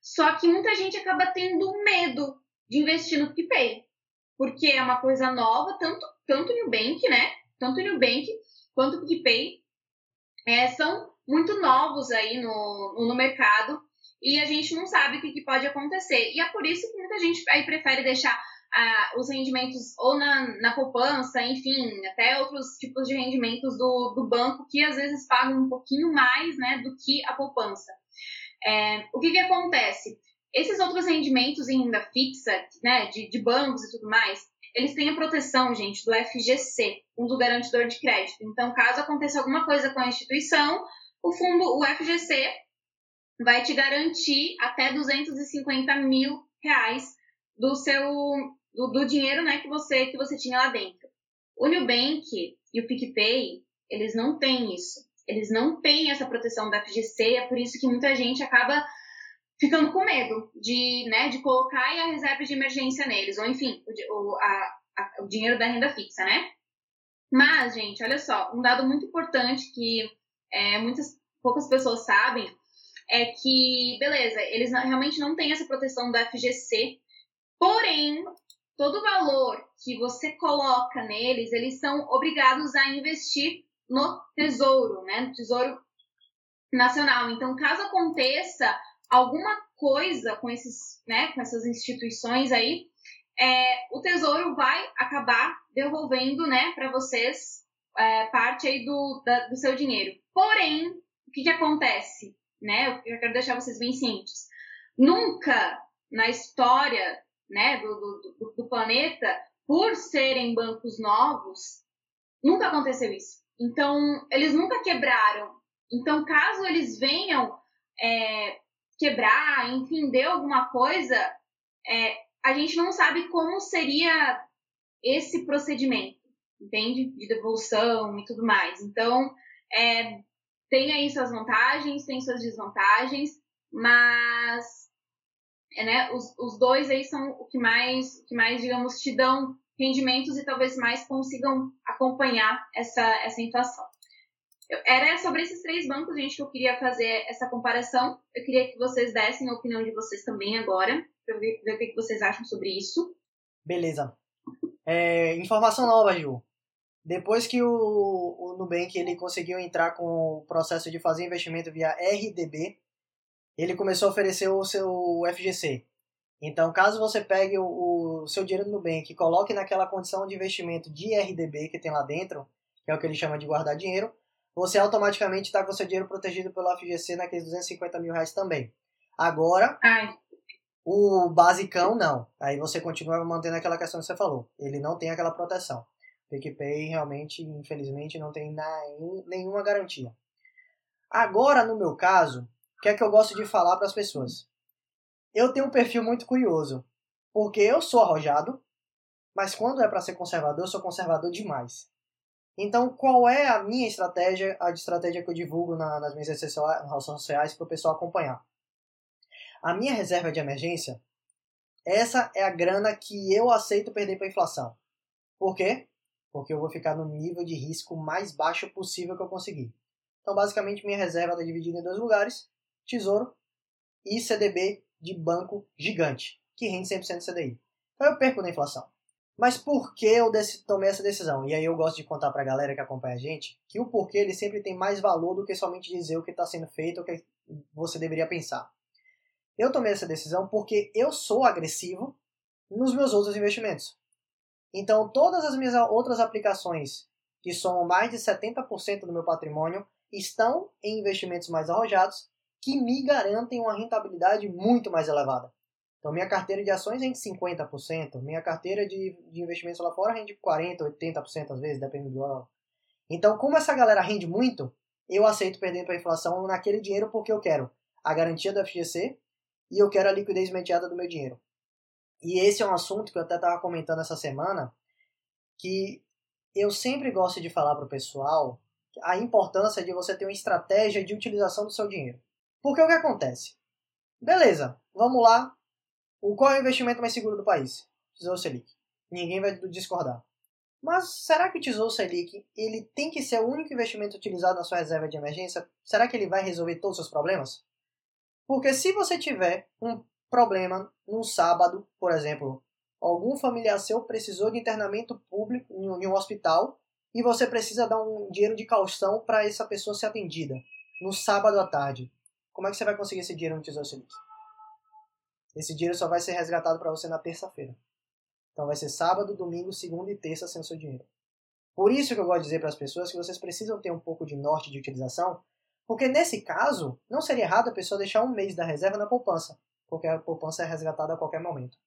Só que muita gente acaba tendo medo de investir no PicPay, porque é uma coisa nova, tanto, tanto Nubank, né? Tanto Nubank quanto o PicPay é, são muito novos aí no, no mercado e a gente não sabe o que, que pode acontecer. E é por isso que muita gente aí prefere deixar os rendimentos ou na, na poupança, enfim, até outros tipos de rendimentos do, do banco que às vezes pagam um pouquinho mais né, do que a poupança. É, o que, que acontece? Esses outros rendimentos em renda fixa, né, de, de bancos e tudo mais, eles têm a proteção, gente, do FGC, Fundo Garantidor de Crédito. Então, caso aconteça alguma coisa com a instituição, o fundo, o FGC, vai te garantir até 250 mil reais do seu do, do, dinheiro né, que você que você tinha lá dentro. O Nubank e o PicPay, eles não têm isso eles não têm essa proteção da FGC, é por isso que muita gente acaba ficando com medo de, né, de colocar a reserva de emergência neles, ou enfim, o, a, a, o dinheiro da renda fixa, né? Mas, gente, olha só, um dado muito importante que é, muitas poucas pessoas sabem é que, beleza, eles não, realmente não têm essa proteção da FGC, porém, todo o valor que você coloca neles, eles são obrigados a investir no Tesouro, né, no Tesouro Nacional. Então, caso aconteça alguma coisa com esses, né, com essas instituições aí, é, o Tesouro vai acabar devolvendo, né, para vocês é, parte aí do, da, do seu dinheiro. Porém, o que, que acontece, né? Eu quero deixar vocês bem cientes. Nunca na história, né, do, do, do planeta, por serem bancos novos, nunca aconteceu isso Então, eles nunca quebraram. Então, caso eles venham é, quebrar, enfim, dê alguma coisa, é, a gente não sabe como seria esse procedimento, entende? De devolução e tudo mais. Então, é, tem aí suas vantagens, tem suas desvantagens, mas né, os, os dois aí são o que mais, que mais, digamos, te dão rendimentos e talvez mais consigam acompanhar essa, essa inflação. Eu, era sobre esses três bancos, gente, que eu queria fazer essa comparação. Eu queria que vocês dessem a opinião de vocês também agora, para ver, ver o que vocês acham sobre isso. Beleza. É, informação nova, Ju. Depois que o, o Nubank ele conseguiu entrar com o processo de fazer investimento via RDB, ele começou a oferecer o seu FGC. Então, caso você pegue o, o seu dinheiro no Nubank e coloque naquela condição de investimento de RDB que tem lá dentro, que é o que ele chama de guardar dinheiro, você automaticamente está com seu dinheiro protegido pelo FGC naqueles 250 mil reais também. Agora, Ai. o basicão não. Aí você continua mantendo aquela questão que você falou. Ele não tem aquela proteção. PicPay realmente, infelizmente, não tem nenhuma garantia. Agora, no meu caso, o que é que eu gosto de falar para as pessoas? Eu tenho um perfil muito curioso, porque eu sou arrojado, mas quando é para ser conservador, eu sou conservador demais. Então, qual é a minha estratégia, a estratégia que eu divulgo na, nas minhas redes sociais para o pessoal acompanhar? A minha reserva de emergência, essa é a grana que eu aceito perder para a inflação. Por quê? porque eu vou ficar no nível de risco mais baixo possível que eu conseguir. Então, basicamente, minha reserva está dividida em dois lugares: Tesouro e CDB de banco gigante, que rende 100% CDI. Então, eu perco na inflação. Mas por que eu tomei essa decisão? E aí eu gosto de contar para a galera que acompanha a gente que o porquê ele sempre tem mais valor do que somente dizer o que está sendo feito ou o que você deveria pensar. Eu tomei essa decisão porque eu sou agressivo nos meus outros investimentos. Então, todas as minhas outras aplicações, que somam mais de 70% do meu patrimônio, estão em investimentos mais arrojados, que me garantem uma rentabilidade muito mais elevada. Então, minha carteira de ações rende 50%, minha carteira de, de investimentos lá fora rende 40%, 80% às vezes, dependendo do ano. Então, como essa galera rende muito, eu aceito perder para a inflação naquele dinheiro porque eu quero a garantia do FGC e eu quero a liquidez imediata do meu dinheiro. E esse é um assunto que eu até estava comentando essa semana, que eu sempre gosto de falar para o pessoal a importância de você ter uma estratégia de utilização do seu dinheiro. Porque o que acontece? Beleza, vamos lá. O qual é o investimento mais seguro do país? Tesouro Selic. Ninguém vai discordar. Mas será que o Tesouro Selic ele tem que ser o único investimento utilizado na sua reserva de emergência? Será que ele vai resolver todos os seus problemas? Porque se você tiver um problema num sábado, por exemplo, algum familiar seu precisou de internamento público em um hospital e você precisa dar um dinheiro de caução para essa pessoa ser atendida no sábado à tarde. Como é que você vai conseguir esse dinheiro no Tesouro Selic? Esse dinheiro só vai ser resgatado para você na terça-feira. Então vai ser sábado, domingo, segunda e terça sem o seu dinheiro. Por isso que eu gosto de dizer para as pessoas que vocês precisam ter um pouco de norte de utilização, porque nesse caso, não seria errado a pessoa deixar um mês da reserva na poupança porque a poupança é resgatada a qualquer momento.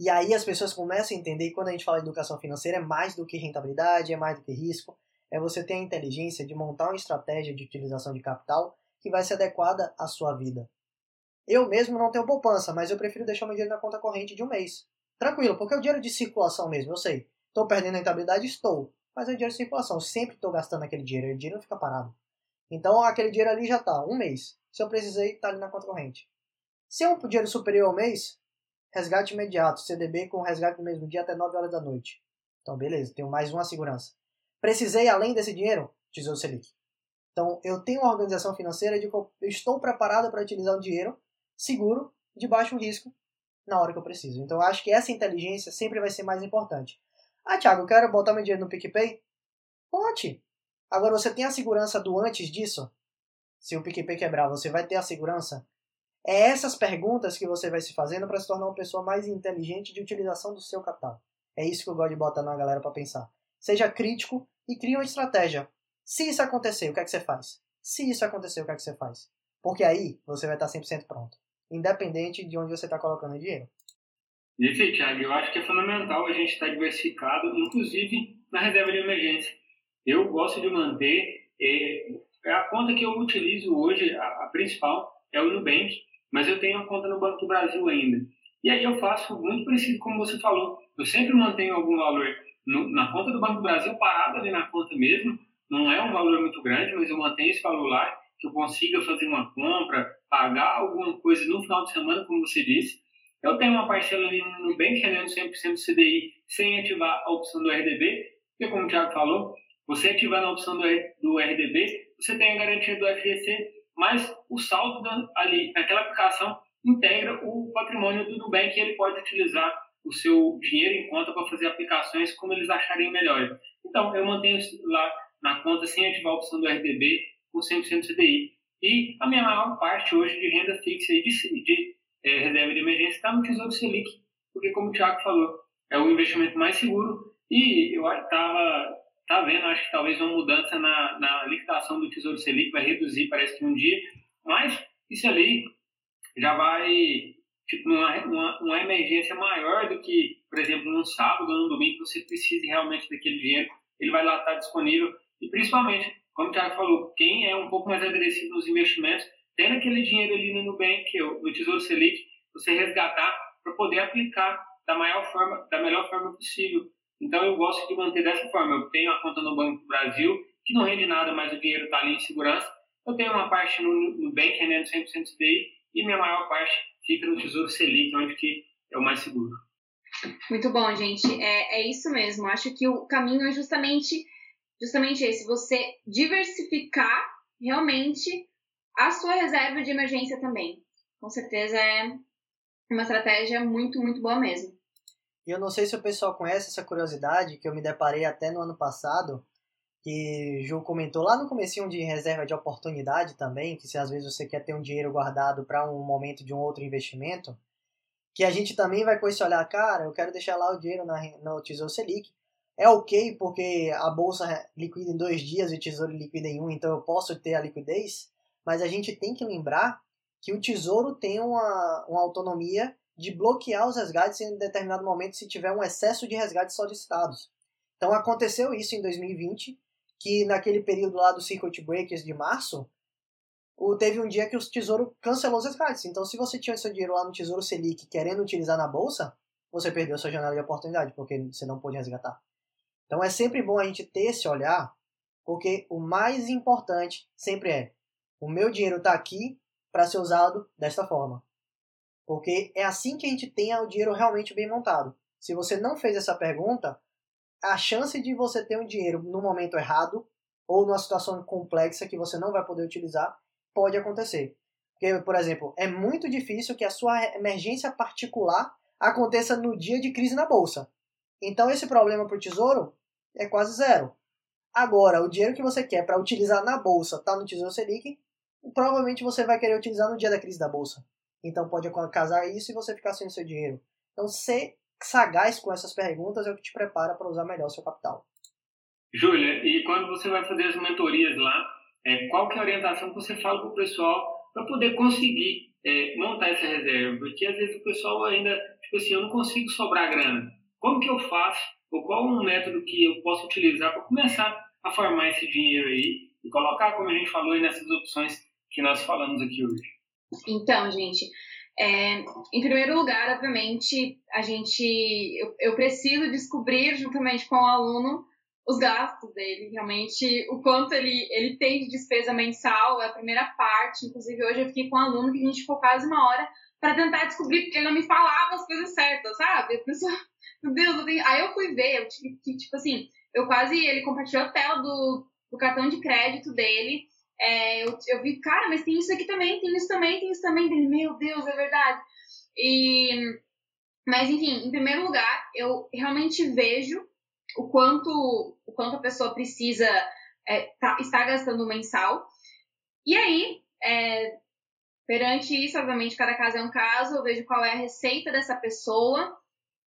E aí as pessoas começam a entender que quando a gente fala de educação financeira é mais do que rentabilidade, é mais do que risco, é você ter a inteligência de montar uma estratégia de utilização de capital que vai ser adequada à sua vida. Eu mesmo não tenho poupança, mas eu prefiro deixar meu dinheiro na conta corrente de um mês. Tranquilo, porque é o dinheiro de circulação mesmo, eu sei. Estou perdendo a rentabilidade? Estou. Mas é dinheiro de circulação, sempre estou gastando aquele dinheiro, o dinheiro não fica parado. Então aquele dinheiro ali já está, um mês. Se eu precisei, está ali na conta corrente. Se é um dinheiro superior ao mês, resgate imediato, CDB com resgate no mesmo dia até 9 horas da noite. Então, beleza, tenho mais uma segurança. Precisei além desse dinheiro? Tesouro Selic. Então, eu tenho uma organização financeira de que eu estou preparado para utilizar o dinheiro seguro, de baixo risco, na hora que eu preciso. Então, eu acho que essa inteligência sempre vai ser mais importante. Ah, Thiago, eu quero botar meu dinheiro no PicPay? Pode. Agora, você tem a segurança do antes disso? Se o PicPay quebrar, você vai ter a segurança é essas perguntas que você vai se fazendo para se tornar uma pessoa mais inteligente de utilização do seu capital. É isso que eu gosto de botar na galera para pensar. Seja crítico e crie uma estratégia. Se isso acontecer, o que é que você faz? Se isso acontecer, o que é que você faz? Porque aí você vai estar 100% pronto, independente de onde você está colocando o dinheiro. Isso, Thiago, eu acho que é fundamental a gente estar diversificado, inclusive na reserva de emergência. eu gosto de manter é, a conta que eu utilizo hoje, a, a principal, é o Nubank, mas eu tenho a conta no Banco do Brasil ainda. E aí eu faço muito parecido como você falou. Eu sempre mantenho algum valor no, na conta do Banco do Brasil parado ali na conta mesmo. Não é um valor muito grande, mas eu mantenho esse valor lá, que eu consiga fazer uma compra, pagar alguma coisa no final de semana, como você disse. Eu tenho uma parcela ali no Nubank, rendendo 100% do CDI, sem ativar a opção do RDB, porque como o Thiago falou, você ativar a opção do, do RDB, você tem a garantia do FGC, mas o saldo da, ali naquela aplicação integra o patrimônio do Nubank e ele pode utilizar o seu dinheiro em conta para fazer aplicações como eles acharem melhor. Então, eu mantenho lá na conta sem ativar a opção do RDB com 100% CDI. E a minha maior parte hoje de renda fixa e de, de é, reserva de emergência está no Tesouro Selic, porque como o Thiago falou, é o investimento mais seguro e eu estava tá vendo, acho que talvez uma mudança na, na liquidação do Tesouro Selic vai reduzir, parece que um dia, mas isso ali já vai, tipo, uma, uma, uma emergência maior do que, por exemplo, num sábado ou num domingo, que você precise realmente daquele dinheiro, ele vai lá estar disponível e principalmente, como o Thiago falou, quem é um pouco mais agressivo nos investimentos, tendo aquele dinheiro ali no Nubank, no Tesouro Selic, você resgatar para poder aplicar da maior forma, da melhor forma possível. Então eu gosto de manter dessa forma. Eu tenho a conta no Banco do Brasil, que não rende nada, mas o dinheiro está ali em segurança. Eu tenho uma parte no Nubank rendendo 100% CDI e minha maior parte fica no Tesouro Selic, onde que é o mais seguro. Muito bom, gente. É, é isso mesmo. Acho que o caminho é justamente, justamente esse. Você diversificar realmente a sua reserva de emergência também. Com certeza é uma estratégia muito, muito boa mesmo. E eu não sei se o pessoal conhece essa curiosidade que eu me deparei até no ano passado, que Ju comentou lá no comecinho de reserva de oportunidade também, que se às vezes você quer ter um dinheiro guardado para um momento de um outro investimento, que a gente também vai com esse olhar, cara, eu quero deixar lá o dinheiro na, no Tesouro Selic. É ok porque a bolsa liquida em dois dias e o Tesouro liquida em um, então eu posso ter a liquidez, mas a gente tem que lembrar que o Tesouro tem uma, uma autonomia de bloquear os resgates em determinado momento se tiver um excesso de resgates solicitados. Então aconteceu isso em 2020, que naquele período lá do Circuit Breakers de março, teve um dia que o Tesouro cancelou os resgates. Então se você tinha seu dinheiro lá no Tesouro Selic querendo utilizar na bolsa, você perdeu sua janela de oportunidade, porque você não pôde resgatar. Então é sempre bom a gente ter esse olhar, porque o mais importante sempre é o meu dinheiro está aqui para ser usado desta forma. Porque é assim que a gente tem o dinheiro realmente bem montado. Se você não fez essa pergunta, a chance de você ter um dinheiro no momento errado ou numa situação complexa que você não vai poder utilizar pode acontecer. Porque, por exemplo, é muito difícil que a sua emergência particular aconteça no dia de crise na bolsa. Então, esse problema para o tesouro é quase zero. Agora, o dinheiro que você quer para utilizar na bolsa está no Tesouro Selic, provavelmente você vai querer utilizar no dia da crise da bolsa. Então pode casar isso e você ficar sem o seu dinheiro. Então ser sagaz com essas perguntas é o que te prepara para usar melhor o seu capital. Júlia, e quando você vai fazer as mentorias lá, é, qual que é a orientação que você fala para o pessoal para poder conseguir é, montar essa reserva? Porque às vezes o pessoal ainda, tipo assim, eu não consigo sobrar grana. Como que eu faço? Ou qual um método que eu posso utilizar para começar a formar esse dinheiro aí e colocar, como a gente falou, nessas opções que nós falamos aqui hoje? Então, gente, é, em primeiro lugar, obviamente, a gente, eu, eu, preciso descobrir juntamente com o aluno os gastos dele, realmente o quanto ele, ele tem de despesa mensal, é a primeira parte. Inclusive, hoje eu fiquei com um aluno que a gente ficou quase uma hora para tentar descobrir, porque ele não me falava as coisas certas, sabe? A pessoa, meu Deus, eu tenho... aí eu fui ver, eu tive que, tipo assim, eu quase, ele compartilhou a tela do, do cartão de crédito dele é, eu, eu vi, cara, mas tem isso aqui também, tem isso também, tem isso também. Meu Deus, é verdade. E, mas, enfim, em primeiro lugar, eu realmente vejo o quanto, o quanto a pessoa precisa é, tá, estar gastando mensal. E aí, é, perante isso, obviamente, cada caso é um caso, eu vejo qual é a receita dessa pessoa.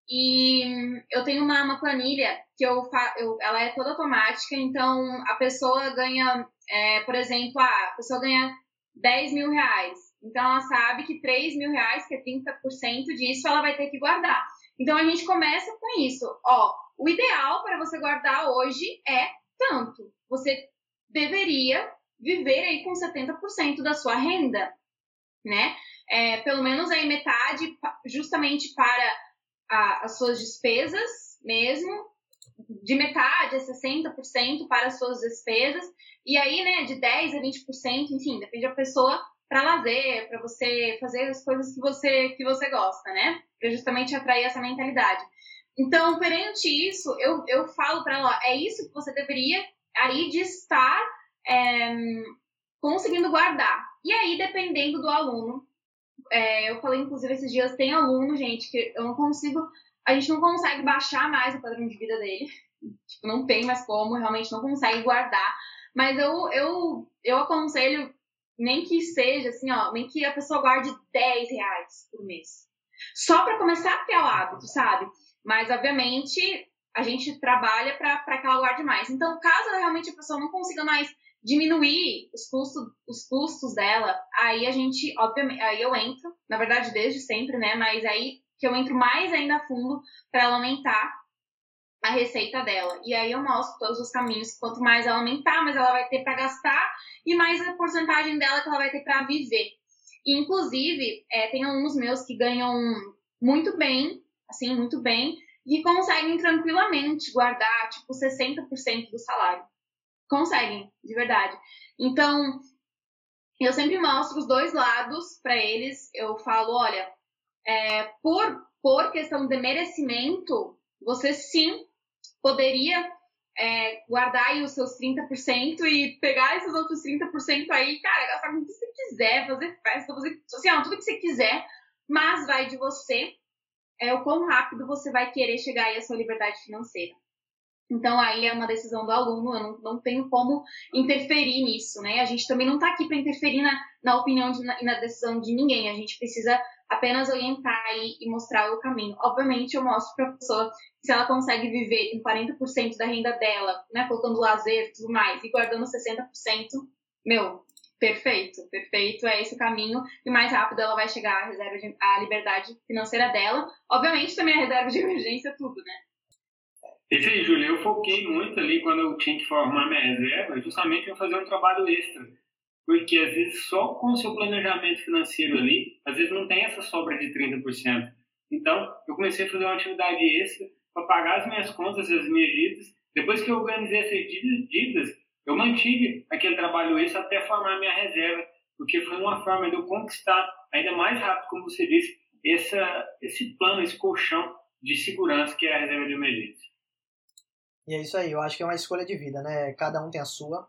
E eu tenho uma, uma planilha que eu, eu, ela é toda automática, então a pessoa ganha é, por exemplo, ah, a pessoa ganha 10 mil reais. Então, ela sabe que 3 mil reais, que é 30% disso, ela vai ter que guardar. Então, a gente começa com isso. Ó, o ideal para você guardar hoje é tanto. Você deveria viver aí com 70% da sua renda, né? É, pelo menos aí metade justamente para a, as suas despesas mesmo, de metade a 60% para as suas despesas, e aí, né, de 10 a 20%, enfim, depende da pessoa, para lazer, para você fazer as coisas que você que você gosta, né? Para justamente atrair essa mentalidade. Então, perante isso, eu, eu falo para ela, é isso que você deveria aí de estar é, conseguindo guardar. E aí, dependendo do aluno, é, eu falei, inclusive, esses dias, tem aluno, gente, que eu não consigo, a gente não consegue baixar mais o padrão de vida dele. Tipo, não tem mais como, realmente não consegue guardar. Mas eu, eu, eu aconselho, nem que seja assim, ó, nem que a pessoa guarde 10 reais por mês. Só para começar a ter o hábito, sabe? Mas, obviamente, a gente trabalha para que ela guarde mais. Então, caso realmente a pessoa não consiga mais diminuir os custos, os custos dela, aí a gente, obviamente, aí eu entro, na verdade desde sempre, né? Mas aí que eu entro mais ainda a fundo para ela aumentar a receita dela. E aí eu mostro todos os caminhos. Quanto mais ela aumentar, mais ela vai ter para gastar e mais a porcentagem dela que ela vai ter para viver. E, inclusive, é, tem alunos meus que ganham muito bem, assim, muito bem, e conseguem tranquilamente guardar, tipo, 60% do salário. Conseguem, de verdade. Então, eu sempre mostro os dois lados para eles. Eu falo, olha, é, por, por questão de merecimento, você sim poderia é, guardar aí os seus 30% e pegar esses outros 30% aí, cara, gastar com o que você quiser, fazer festa, fazer assim, ó, tudo que você quiser, mas vai de você, é o quão rápido você vai querer chegar aí à sua liberdade financeira. Então aí é uma decisão do aluno, eu não, não tenho como interferir nisso, né? A gente também não está aqui para interferir na, na opinião e na, na, decisão de ninguém, a gente precisa apenas orientar e, e mostrar o caminho. Obviamente eu mostro para a pessoa se ela consegue viver com 40% da renda dela, né, colocando lazer e tudo mais, e guardando 60%, meu, perfeito, perfeito, é esse o caminho, e mais rápido ela vai chegar à reserva de, à liberdade financeira dela. Obviamente também a reserva de emergência, tudo, né? Esse aí, Júlio, eu foquei muito ali quando eu tinha que formar minha reserva, justamente para fazer um trabalho extra. Porque às vezes só com o seu planejamento financeiro ali, às vezes não tem essa sobra de 30%. Então, eu comecei a fazer uma atividade extra para pagar as minhas contas, as minhas dívidas. Depois que eu organizei essas dívidas, eu mantive aquele trabalho extra até formar minha reserva, porque foi uma forma de eu conquistar ainda mais rápido, como você disse, essa, esse plano, esse colchão de segurança que é a reserva de emergência. E é isso aí, eu acho que é uma escolha de vida, né? Cada um tem a sua.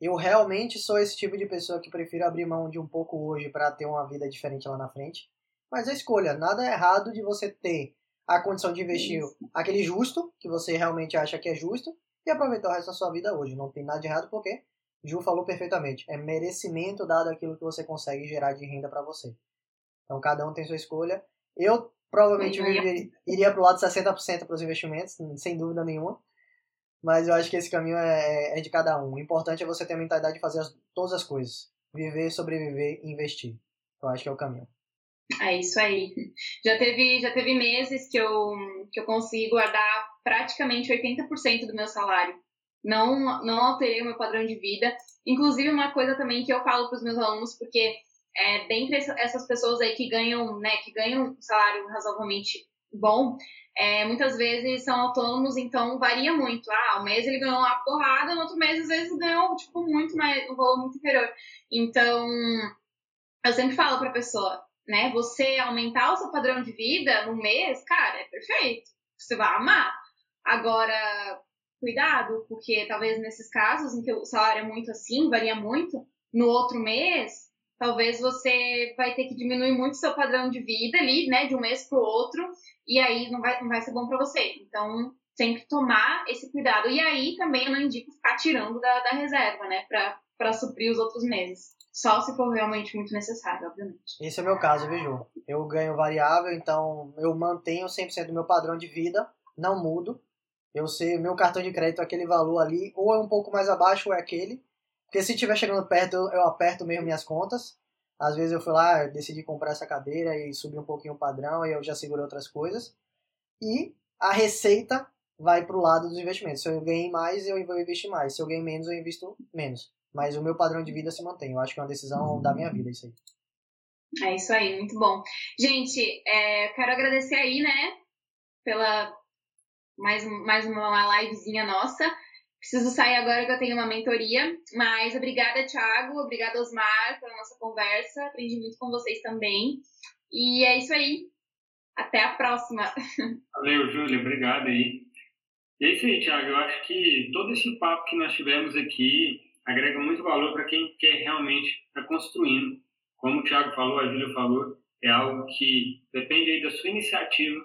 Eu realmente sou esse tipo de pessoa que prefiro abrir mão de um pouco hoje para ter uma vida diferente lá na frente. Mas a escolha, nada é errado de você ter a condição de investir isso. aquele justo, que você realmente acha que é justo, e aproveitar o resto da sua vida hoje. Não tem nada de errado porque Ju falou perfeitamente. É merecimento dado aquilo que você consegue gerar de renda para você. Então cada um tem sua escolha. Eu provavelmente iria, iria para o lado de 60% para os investimentos, sem dúvida nenhuma. Mas eu acho que esse caminho é, é, de cada um. O importante é você ter a mentalidade de fazer as, todas as coisas. Viver, sobreviver e investir. Eu acho que é o caminho. É isso aí. Já teve, já teve meses que eu, que eu consegui guardar praticamente 80% do meu salário. Não, não alterei o meu padrão de vida. Inclusive, uma coisa também que eu falo para os meus alunos, porque é, dentre essas pessoas aí que ganham, né, que ganham um salário razoavelmente bom, é, muitas vezes são autônomos, então varia muito. Ah, um mês ele ganhou uma porrada, no outro mês às vezes ganhou tipo muito mais, um valor muito inferior. Então, eu sempre falo para pessoa, né, você aumentar o seu padrão de vida no mês, cara, é perfeito. Você vai amar. Agora, cuidado, porque talvez nesses casos em que o salário é muito assim, varia muito, no outro mês, talvez você vai ter que diminuir muito seu padrão de vida ali, né, de um mês para o outro, e aí não vai, não vai ser bom para você. Então, sempre tomar esse cuidado. E aí também eu não indico ficar tirando da, da reserva, né, para suprir os outros meses. Só se for realmente muito necessário, obviamente. Esse é o meu caso, viu, Ju? Eu ganho variável, então eu mantenho 100% do meu padrão de vida, não mudo. Eu sei, meu cartão de crédito, aquele valor ali, ou é um pouco mais abaixo ou é aquele. Porque se estiver chegando perto, eu, eu aperto mesmo minhas contas. Às vezes eu fui lá, decidi comprar essa cadeira e subir um pouquinho o padrão, e eu já segurei outras coisas. E a receita vai para o lado dos investimentos. Se eu ganhei mais, eu vou investir mais. Se eu ganhei menos, eu invisto menos. Mas o meu padrão de vida se mantém. Eu acho que é uma decisão da minha vida, isso aí. É isso aí, muito bom. Gente, é, quero agradecer aí, né, pela mais, mais uma livezinha nossa. Preciso sair agora que eu tenho uma mentoria. Mas obrigada, Thiago. Obrigada, Osmar, pela nossa conversa. Aprendi muito com vocês também. E é isso aí. Até a próxima. Valeu, Júlia. Obrigado aí. E é isso aí, Thiago. Eu acho que todo esse papo que nós tivemos aqui agrega muito valor para quem quer realmente estar tá construindo. Como o Thiago falou, a Júlia falou, é algo que depende aí da sua iniciativa,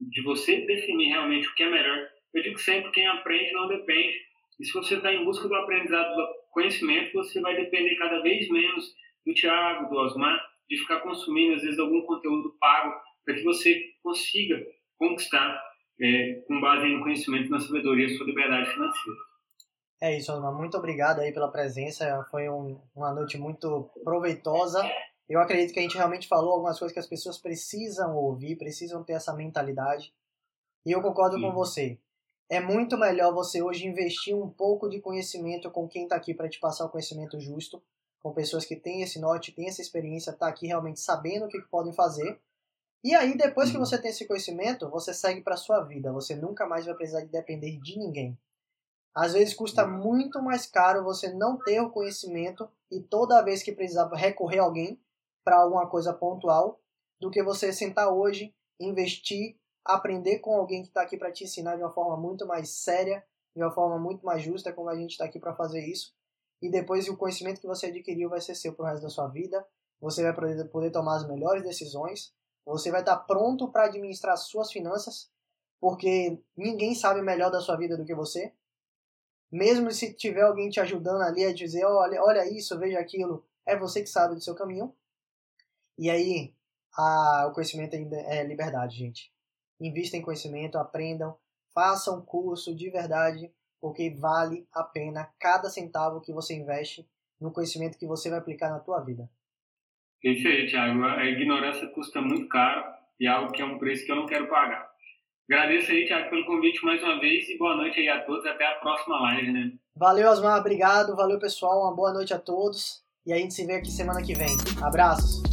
de você definir realmente o que é melhor. Eu digo sempre, quem aprende não depende. E se você está em busca do aprendizado, do conhecimento, você vai depender cada vez menos do Thiago, do Osmar, de ficar consumindo, às vezes, algum conteúdo pago, para que você consiga conquistar, é, com base no conhecimento na sabedoria, sua liberdade financeira. É isso, Osmar. Muito obrigado aí pela presença. Foi um, uma noite muito proveitosa. Eu acredito que a gente realmente falou algumas coisas que as pessoas precisam ouvir, precisam ter essa mentalidade. E eu concordo Sim. com você. É muito melhor você hoje investir um pouco de conhecimento com quem está aqui para te passar o conhecimento justo, com pessoas que têm esse norte, têm essa experiência, tá aqui realmente sabendo o que, que podem fazer. E aí, depois que uhum. você tem esse conhecimento, você segue para sua vida. Você nunca mais vai precisar de depender de ninguém. Às vezes custa uhum. muito mais caro você não ter o conhecimento e toda vez que precisar recorrer a alguém para alguma coisa pontual, do que você sentar hoje, investir, aprender com alguém que está aqui para te ensinar de uma forma muito mais séria, de uma forma muito mais justa, como a gente está aqui para fazer isso. E depois o conhecimento que você adquiriu vai ser seu para o resto da sua vida. Você vai poder, poder tomar as melhores decisões. Você vai estar tá pronto para administrar suas finanças, porque ninguém sabe melhor da sua vida do que você. Mesmo se tiver alguém te ajudando ali a dizer, olha, olha isso, veja aquilo, é você que sabe do seu caminho. E aí, a, o conhecimento é liberdade, gente. Invista em conhecimento, aprendam, façam curso de verdade, porque vale a pena cada centavo que você investe no conhecimento que você vai aplicar na tua vida. É isso aí, Thiago. A ignorância custa muito caro e é algo que é um preço que eu não quero pagar. Agradeço aí, Thiago, pelo convite mais uma vez e boa noite aí a todos. Até a próxima live, né? Valeu, Osmar. Obrigado. Valeu, pessoal. Uma boa noite a todos. E a gente se vê aqui semana que vem. Abraços.